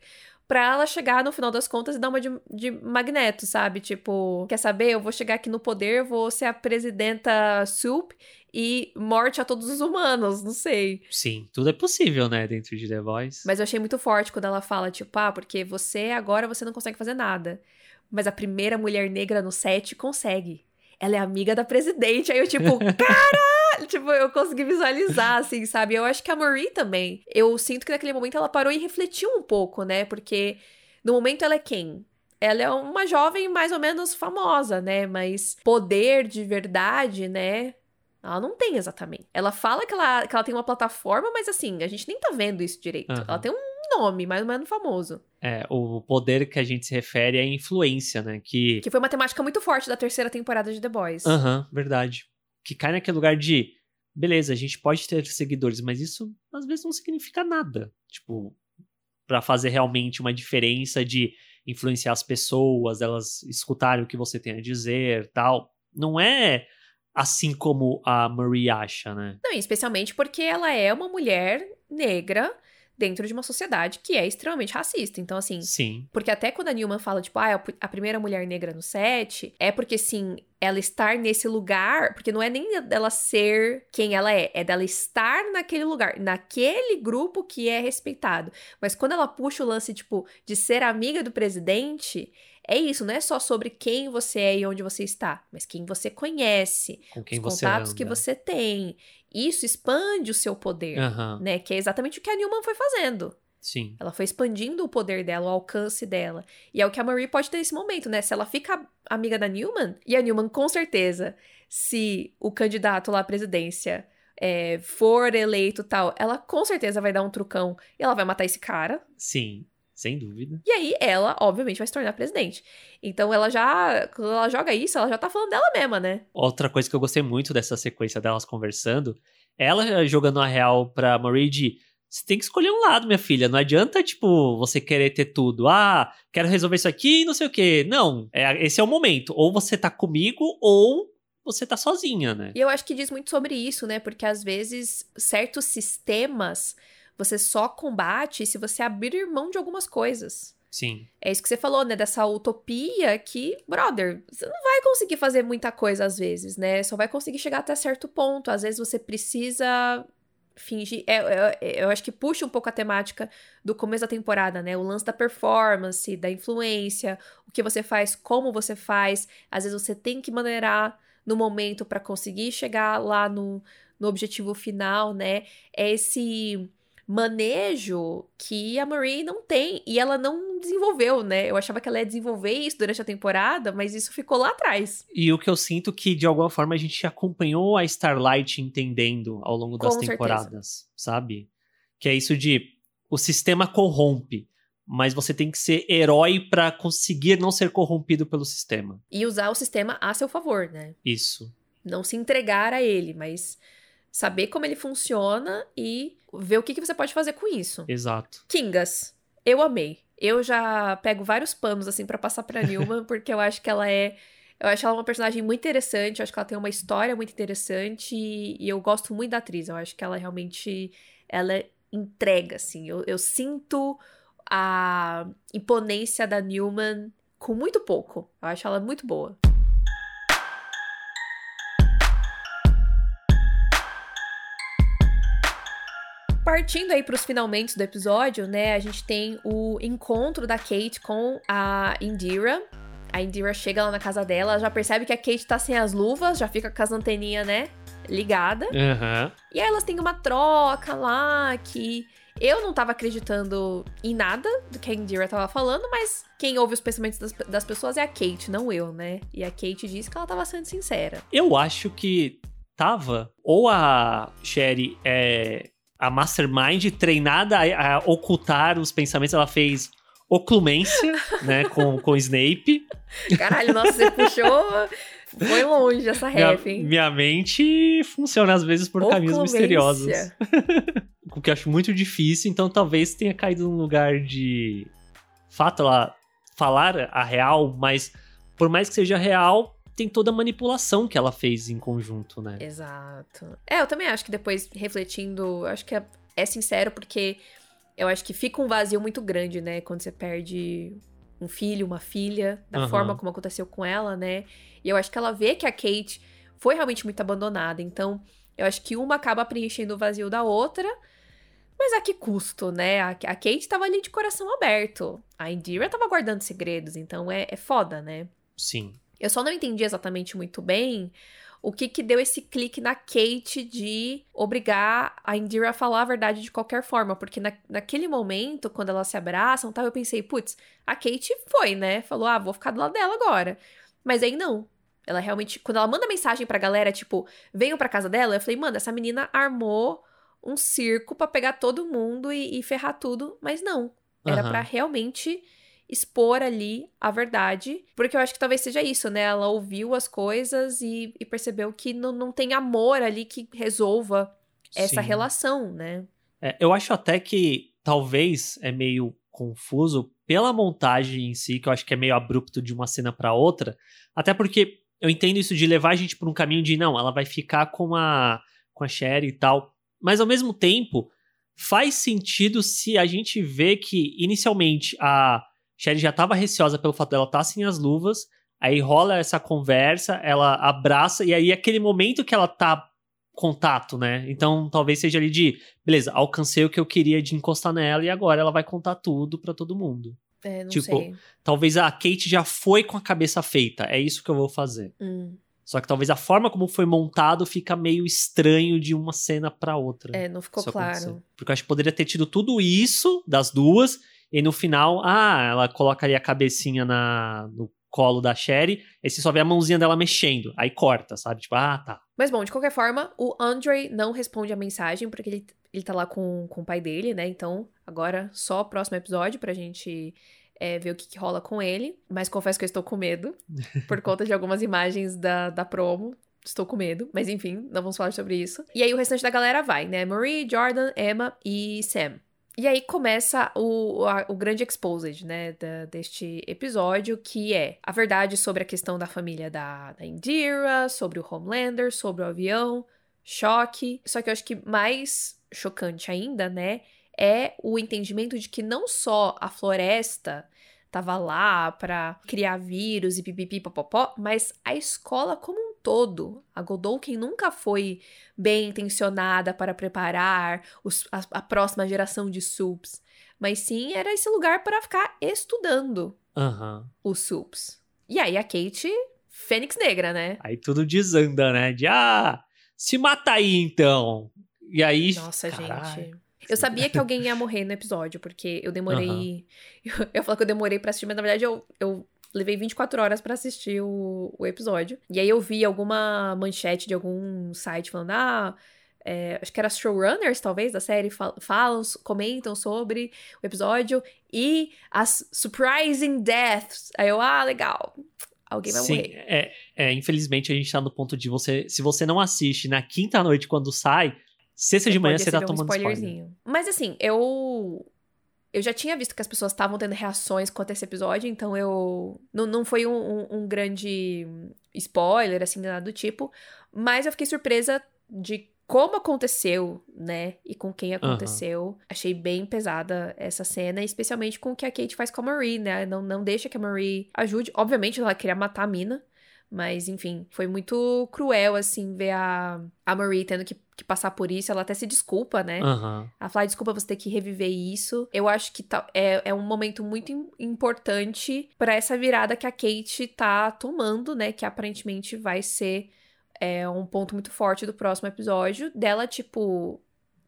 pra ela chegar no final das contas e dar uma de, de magneto, sabe? Tipo, quer saber? Eu vou chegar aqui no poder, vou ser a presidenta sup e morte a todos os humanos, não sei. Sim, tudo é possível, né, dentro de The Voice. Mas eu achei muito forte quando ela fala, tipo, ah, porque você agora você não consegue fazer nada. Mas a primeira mulher negra no set consegue. Ela é amiga da presidente. Aí eu, tipo, caralho! tipo, eu consegui visualizar, assim, sabe? Eu acho que a Marie também. Eu sinto que naquele momento ela parou e refletiu um pouco, né? Porque no momento ela é quem? Ela é uma jovem mais ou menos famosa, né? Mas poder de verdade, né? Ela não tem exatamente. Ela fala que ela, que ela tem uma plataforma, mas assim, a gente nem tá vendo isso direito. Aham. Ela tem um nome mais ou menos famoso. É, o poder que a gente se refere é influência, né, que... Que foi uma temática muito forte da terceira temporada de The Boys. Aham, verdade. Que cai naquele lugar de, beleza, a gente pode ter seguidores, mas isso às vezes não significa nada. Tipo, pra fazer realmente uma diferença de influenciar as pessoas, elas escutarem o que você tem a dizer, tal. Não é assim como a Marie acha, né? Não, especialmente porque ela é uma mulher negra dentro de uma sociedade que é extremamente racista. Então, assim, Sim. Porque até quando a Newman fala, tipo, ah, é a primeira mulher negra no set, é porque, sim, ela estar nesse lugar, porque não é nem dela ser quem ela é, é dela estar naquele lugar, naquele grupo que é respeitado. Mas quando ela puxa o lance, tipo, de ser amiga do presidente, é isso, não é só sobre quem você é e onde você está, mas quem você conhece, Com quem os você contatos anda. que você tem. Isso expande o seu poder, Aham, né? Que é exatamente o que a Newman foi fazendo. sim. Ela foi expandindo o poder dela, o alcance dela. E é o que a Marie pode ter nesse momento, né? Se ela fica amiga da Newman, e a Newman, com certeza, se o candidato lá à presidência é, for eleito tal, ela com certeza vai dar um trucão e ela vai matar esse cara. Sim, sem dúvida. E aí ela, obviamente, vai se tornar presidente. Então ela já. Quando ela joga isso, ela já tá falando dela mesma, né? Outra coisa que eu gostei muito dessa sequência delas conversando, ela jogando a real pra Marie de você tem que escolher um lado, minha filha. Não adianta, tipo, você querer ter tudo. Ah, quero resolver isso aqui e não sei o quê. Não, é, esse é o momento. Ou você tá comigo, ou você tá sozinha, né? E eu acho que diz muito sobre isso, né? Porque às vezes certos sistemas você só combate se você abrir mão de algumas coisas. Sim, É isso que você falou, né? Dessa utopia que, brother, você não vai conseguir fazer muita coisa às vezes, né? Só vai conseguir chegar até certo ponto. Às vezes você precisa fingir. É, é, eu acho que puxa um pouco a temática do começo da temporada, né? O lance da performance, da influência, o que você faz, como você faz. Às vezes você tem que maneirar no momento para conseguir chegar lá no, no objetivo final, né? É esse manejo que a Marie não tem. E ela não desenvolveu, né? Eu achava que ela ia desenvolver isso durante a temporada, mas isso ficou lá atrás. E o que eu sinto que, de alguma forma, a gente acompanhou a Starlight entendendo ao longo das Com temporadas, certeza. sabe? Que é isso de o sistema corrompe, mas você tem que ser herói pra conseguir não ser corrompido pelo sistema. E usar o sistema a seu favor, né? Isso. Não se entregar a ele, mas saber como ele funciona e ver o que, que você pode fazer com isso. Exato. Kingas, eu amei. Eu já pego vários panos assim pra passar pra Nilma, porque eu acho que ela é. Eu acho ela uma personagem muito interessante, eu acho que ela tem uma história muito interessante e, e eu gosto muito da atriz. Eu acho que ela realmente ela entrega, assim. Eu, eu sinto a imponência da Newman com muito pouco. Eu acho ela muito boa. Partindo aí pros finalmente do episódio, né? A gente tem o encontro da Kate com a Indira. A Indira chega lá na casa dela, já percebe que a Kate tá sem as luvas, já fica com as anteninhas, né? Ligada. Aham. E aí elas têm uma troca lá que eu não tava acreditando em nada do que a Indira tava falando, mas quem ouve os pensamentos das, das pessoas é a Kate, não eu, né? E a Kate disse que ela tava sendo sincera. Eu acho que tava. Ou a Sherry é a mastermind treinada a, a ocultar os pensamentos, ela fez oclumência, né, com, com Snape. Caralho, nossa, você puxou. Foi longe essa Minha, ref, hein? minha mente funciona às vezes por caminhos misteriosos. O que eu acho muito difícil, então talvez tenha caído num lugar de fato ela falar a real, mas por mais que seja real, tem toda a manipulação que ela fez em conjunto, né? Exato. É, eu também acho que depois, refletindo, eu acho que é, é sincero, porque eu acho que fica um vazio muito grande, né? Quando você perde um filho, uma filha, da Aham. forma como aconteceu com ela, né? E eu acho que ela vê que a Kate foi realmente muito abandonada. Então, eu acho que uma acaba preenchendo o vazio da outra. Mas a que custo, né? A, a Kate tava ali de coração aberto. A Indira tava guardando segredos, então é, é foda, né? Sim. Eu só não entendi exatamente muito bem o que que deu esse clique na Kate de obrigar a Indira a falar a verdade de qualquer forma. Porque na, naquele momento, quando elas se abraçam, tal, eu pensei, putz, a Kate foi, né? Falou, ah, vou ficar do lado dela agora. Mas aí não. Ela realmente, quando ela manda mensagem pra galera, tipo, venham pra casa dela, eu falei, mano, essa menina armou um circo pra pegar todo mundo e, e ferrar tudo. Mas não. Era Aham. pra realmente expor ali a verdade. Porque eu acho que talvez seja isso, né? Ela ouviu as coisas e, e percebeu que não, não tem amor ali que resolva essa Sim. relação, né? É, eu acho até que talvez é meio confuso pela montagem em si, que eu acho que é meio abrupto de uma cena pra outra. Até porque eu entendo isso de levar a gente por um caminho de não, ela vai ficar com a com a Sherry e tal. Mas ao mesmo tempo, faz sentido se a gente vê que inicialmente a Sherry já estava receosa pelo fato dela estar sem as luvas, aí rola essa conversa, ela abraça e aí aquele momento que ela tá contato, né? Então talvez seja ali de, beleza, alcancei o que eu queria de encostar nela e agora ela vai contar tudo pra todo mundo. É, não Tipo, sei. Talvez a Kate já foi com a cabeça feita, é isso que eu vou fazer. Hum, Só que talvez a forma como foi montado fica meio estranho de uma cena pra outra. é, não ficou claro. acontecer. Porque eu acho que poderia ter tido tudo isso das duas, e no final, ah, ela coloca ali a cabecinha na, no colo da Sherry, e você só vê a mãozinha dela mexendo. Aí corta, sabe? Tipo, ah, tá. Mas bom, de qualquer forma, o Andre não responde a mensagem, porque ele, ele tá lá com, com o pai dele, né? Então, agora só o próximo episódio pra gente é, ver o que, que rola com ele. Mas confesso que eu estou com medo, por conta de algumas imagens da, da promo. Estou com medo, mas enfim, não vamos falar sobre isso. E aí o restante da galera vai, né? Marie, Jordan, Emma e Sam. E aí começa o, a- o grande exposed, né, da- deste episódio, que é a verdade sobre a questão da família da, da Indira, sobre o Homelander, sobre o avião, choque. Só que eu acho que mais chocante ainda, né, é o entendimento de que não só a floresta tava lá pra criar vírus e pipipi popopó, mas a escola como um todo. A Godolkin nunca foi bem intencionada para preparar os- a, a próxima geração de SUPs, mas sim era esse lugar para ficar estudando Aham. os SUPs. E aí a Kate, Fênix Negra, né? Aí tudo desanda, né? De, ah, se mata aí então. E aí. Nossa, caralho. gente. Eu sabia que alguém ia morrer no episódio, porque eu demorei. Uhum. Eu, eu falo que eu demorei pra assistir, mas na verdade eu, eu levei 24 horas para assistir o, o episódio. E aí eu vi alguma manchete de algum site falando, ah. É, acho que era showrunners, talvez, da série, falam, comentam sobre o episódio e as surprising deaths. Aí eu, ah, legal. Alguém vai Sim, morrer. É, é, infelizmente a gente tá no ponto de você. Se você não assiste na quinta noite quando sai, sexta de manhã você tá tomando um spoilerzinho. Spoiler. Mas assim, eu. Eu já tinha visto que as pessoas estavam tendo reações contra esse episódio, então eu. Não, não foi um, um, um grande spoiler, assim, nada do tipo. Mas eu fiquei surpresa de como aconteceu, né? E com quem aconteceu. Uhum. Achei bem pesada essa cena, especialmente com o que a Kate faz com a Marie, né? Não, não deixa que a Marie ajude. Obviamente, ela queria matar a mina. Mas, enfim, foi muito cruel, assim, ver a, a Marie tendo que, que passar por isso. Ela até se desculpa, né? Uhum. Ela fala, desculpa você ter que reviver isso. Eu acho que tá, é, é um momento muito importante para essa virada que a Kate tá tomando, né? Que aparentemente vai ser é um ponto muito forte do próximo episódio. Dela, tipo,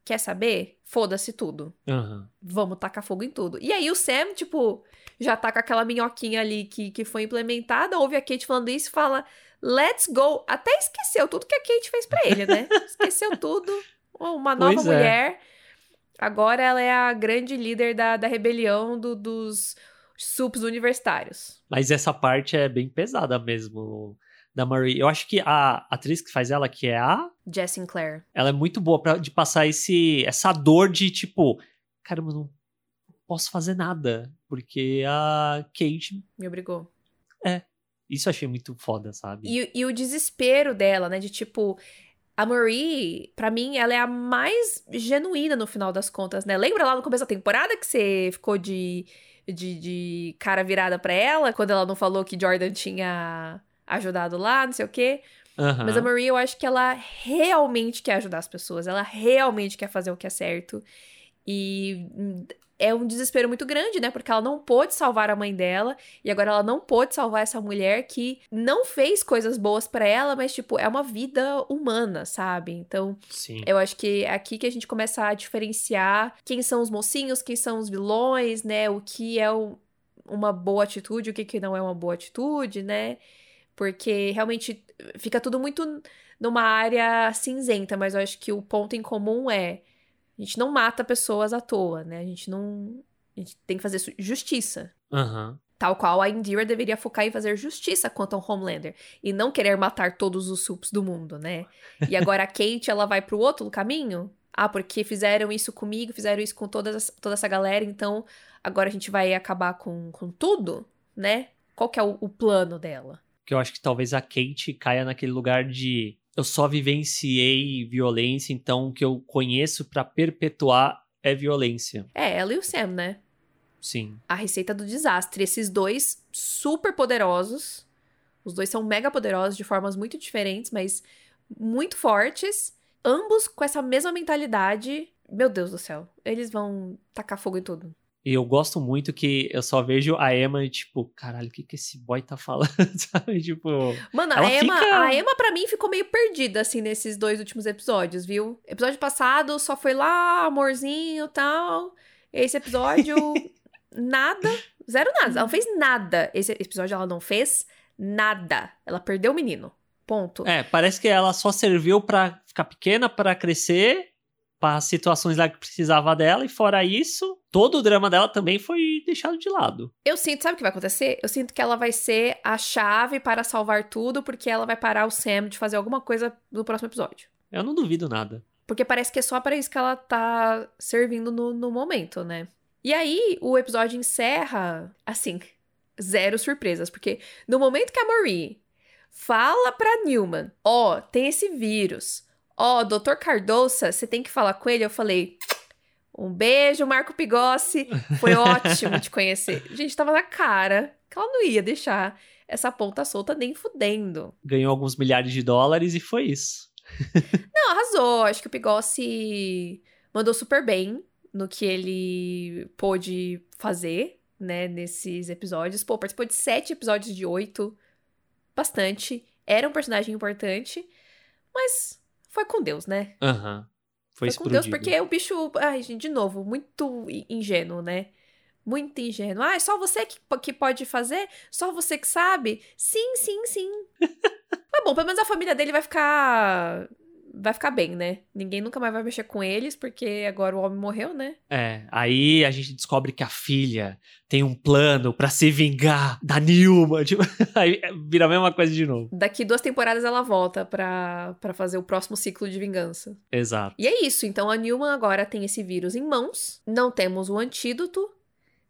quer saber? Foda-se tudo. Uhum. Vamos tacar fogo em tudo. E aí o Sam, tipo, já tá com aquela minhoquinha ali que, que foi implementada, ouve a Kate falando isso e fala: Let's go. Até esqueceu tudo que a Kate fez para ele, né? esqueceu tudo. Uma nova pois é. mulher. É. Agora ela é a grande líder da, da rebelião do, dos sups universitários. Mas essa parte é bem pesada mesmo da Marie. Eu acho que a atriz que faz ela, que é a. Jess Sinclair. Ela é muito boa pra, de passar esse, essa dor de tipo. Caramba, não posso fazer nada. Porque a Kate. Me obrigou. É. Isso eu achei muito foda, sabe? E, e o desespero dela, né? De tipo. A Marie, para mim, ela é a mais genuína no final das contas, né? Lembra lá no começo da temporada que você ficou de, de, de cara virada pra ela? Quando ela não falou que Jordan tinha ajudado lá, não sei o quê. Uhum. Mas a Marie, eu acho que ela realmente quer ajudar as pessoas. Ela realmente quer fazer o que é certo. E é um desespero muito grande, né? Porque ela não pôde salvar a mãe dela e agora ela não pôde salvar essa mulher que não fez coisas boas para ela, mas tipo, é uma vida humana, sabe? Então, Sim. eu acho que é aqui que a gente começa a diferenciar quem são os mocinhos, quem são os vilões, né? O que é uma boa atitude, o que, que não é uma boa atitude, né? Porque realmente fica tudo muito numa área cinzenta, mas eu acho que o ponto em comum é a gente não mata pessoas à toa, né? A gente não. A gente tem que fazer justiça. Uhum. Tal qual a Indira deveria focar em fazer justiça quanto ao Homelander. E não querer matar todos os sups do mundo, né? E agora a Kate, ela vai pro outro caminho? Ah, porque fizeram isso comigo, fizeram isso com toda, toda essa galera, então agora a gente vai acabar com, com tudo, né? Qual que é o, o plano dela? que eu acho que talvez a Kate caia naquele lugar de eu só vivenciei violência, então o que eu conheço para perpetuar é violência. É, ela e o Sam, né? Sim. A receita do desastre. Esses dois super poderosos. Os dois são mega poderosos de formas muito diferentes, mas muito fortes. Ambos com essa mesma mentalidade. Meu Deus do céu. Eles vão tacar fogo em tudo. E eu gosto muito que eu só vejo a Emma, tipo, caralho, o que, que esse boy tá falando, sabe? Tipo. Mano, a Emma, fica... a Emma, pra mim, ficou meio perdida, assim, nesses dois últimos episódios, viu? Episódio passado só foi lá, amorzinho e tal. Esse episódio, nada. Zero nada. Ela não fez nada. Esse episódio ela não fez nada. Ela perdeu o menino. Ponto. É, parece que ela só serviu pra ficar pequena, para crescer para situações lá que precisava dela, e fora isso, todo o drama dela também foi deixado de lado. Eu sinto, sabe o que vai acontecer? Eu sinto que ela vai ser a chave para salvar tudo, porque ela vai parar o Sam de fazer alguma coisa no próximo episódio. Eu não duvido nada. Porque parece que é só para isso que ela tá servindo no, no momento, né? E aí, o episódio encerra, assim, zero surpresas, porque no momento que a Marie fala pra Newman, ó, oh, tem esse vírus, Ó, oh, doutor Cardoça, você tem que falar com ele. Eu falei, um beijo, Marco Pigossi. Foi ótimo te conhecer. Gente tava na cara que ela não ia deixar essa ponta solta nem fudendo. Ganhou alguns milhares de dólares e foi isso. não, arrasou. Acho que o Pigossi mandou super bem no que ele pôde fazer, né, nesses episódios. Pô, participou de sete episódios de oito. Bastante. Era um personagem importante. Mas foi com Deus, né? Aham. Uhum. Foi, Foi com Deus, porque o bicho, ai, gente, de novo, muito ingênuo, né? Muito ingênuo. Ah, é só você que, que pode fazer? Só você que sabe? Sim, sim, sim. Mas bom, pelo menos a família dele vai ficar vai ficar bem, né? Ninguém nunca mais vai mexer com eles, porque agora o homem morreu, né? É, aí a gente descobre que a filha tem um plano para se vingar da Nilma. Tipo, aí vira a mesma coisa de novo. Daqui duas temporadas ela volta pra, pra fazer o próximo ciclo de vingança. Exato. E é isso, então a Nilma agora tem esse vírus em mãos, não temos o antídoto,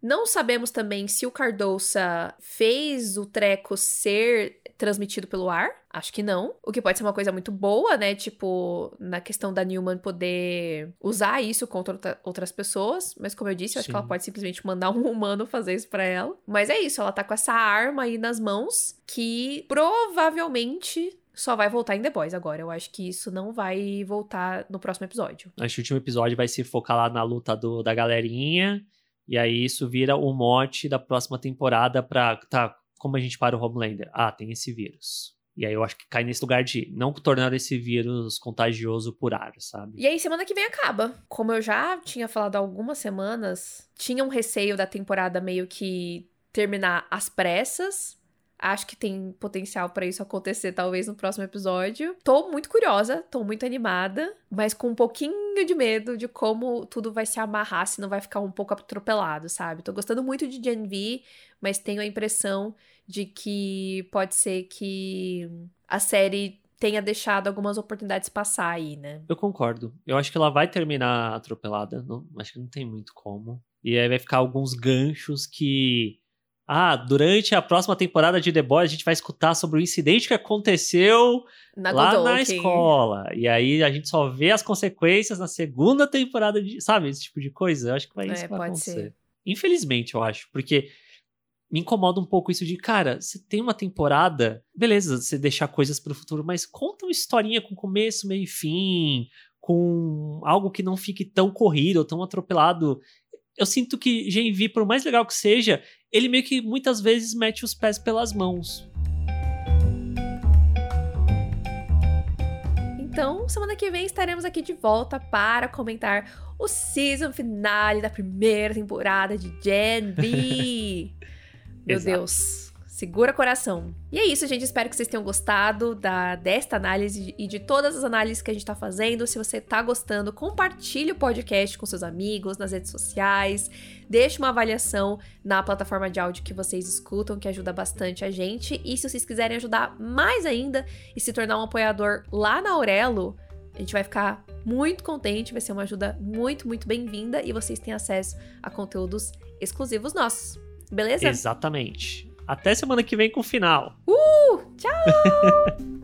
não sabemos também se o Cardoça fez o treco ser transmitido pelo ar. Acho que não. O que pode ser uma coisa muito boa, né? Tipo, na questão da Newman poder usar isso contra outras pessoas. Mas, como eu disse, eu acho que ela pode simplesmente mandar um humano fazer isso pra ela. Mas é isso, ela tá com essa arma aí nas mãos que provavelmente só vai voltar em The Boys agora. Eu acho que isso não vai voltar no próximo episódio. Acho que o último episódio vai se focar lá na luta do, da galerinha. E aí isso vira o mote da próxima temporada pra. Tá, como a gente para o Homelander? Ah, tem esse vírus. E aí eu acho que cai nesse lugar de não tornar esse vírus contagioso por ar, sabe? E aí semana que vem acaba. Como eu já tinha falado há algumas semanas, tinha um receio da temporada meio que terminar às pressas, Acho que tem potencial para isso acontecer, talvez, no próximo episódio. Tô muito curiosa, tô muito animada, mas com um pouquinho de medo de como tudo vai se amarrar, se não vai ficar um pouco atropelado, sabe? Tô gostando muito de Gen V, mas tenho a impressão de que pode ser que a série tenha deixado algumas oportunidades passar aí, né? Eu concordo. Eu acho que ela vai terminar atropelada. Não, acho que não tem muito como. E aí vai ficar alguns ganchos que ah, durante a próxima temporada de The Boys a gente vai escutar sobre o incidente que aconteceu na lá na escola. E aí a gente só vê as consequências na segunda temporada de, sabe, esse tipo de coisa. Eu acho que vai, é, isso vai acontecer. Ser. Infelizmente, eu acho, porque me incomoda um pouco isso de, cara, você tem uma temporada, beleza, você deixar coisas para o futuro, mas conta uma historinha com começo, meio e fim, com algo que não fique tão corrido ou tão atropelado eu sinto que Genvi, por mais legal que seja, ele meio que muitas vezes mete os pés pelas mãos. Então, semana que vem estaremos aqui de volta para comentar o season finale da primeira temporada de Gen V. Meu Deus. Segura coração. E é isso, gente. Espero que vocês tenham gostado da, desta análise e de todas as análises que a gente tá fazendo. Se você tá gostando, compartilhe o podcast com seus amigos nas redes sociais. Deixe uma avaliação na plataforma de áudio que vocês escutam, que ajuda bastante a gente. E se vocês quiserem ajudar mais ainda e se tornar um apoiador lá na Aurelo, a gente vai ficar muito contente, vai ser uma ajuda muito, muito bem-vinda e vocês têm acesso a conteúdos exclusivos nossos. Beleza? Exatamente. Até semana que vem com o final. Uh! Tchau!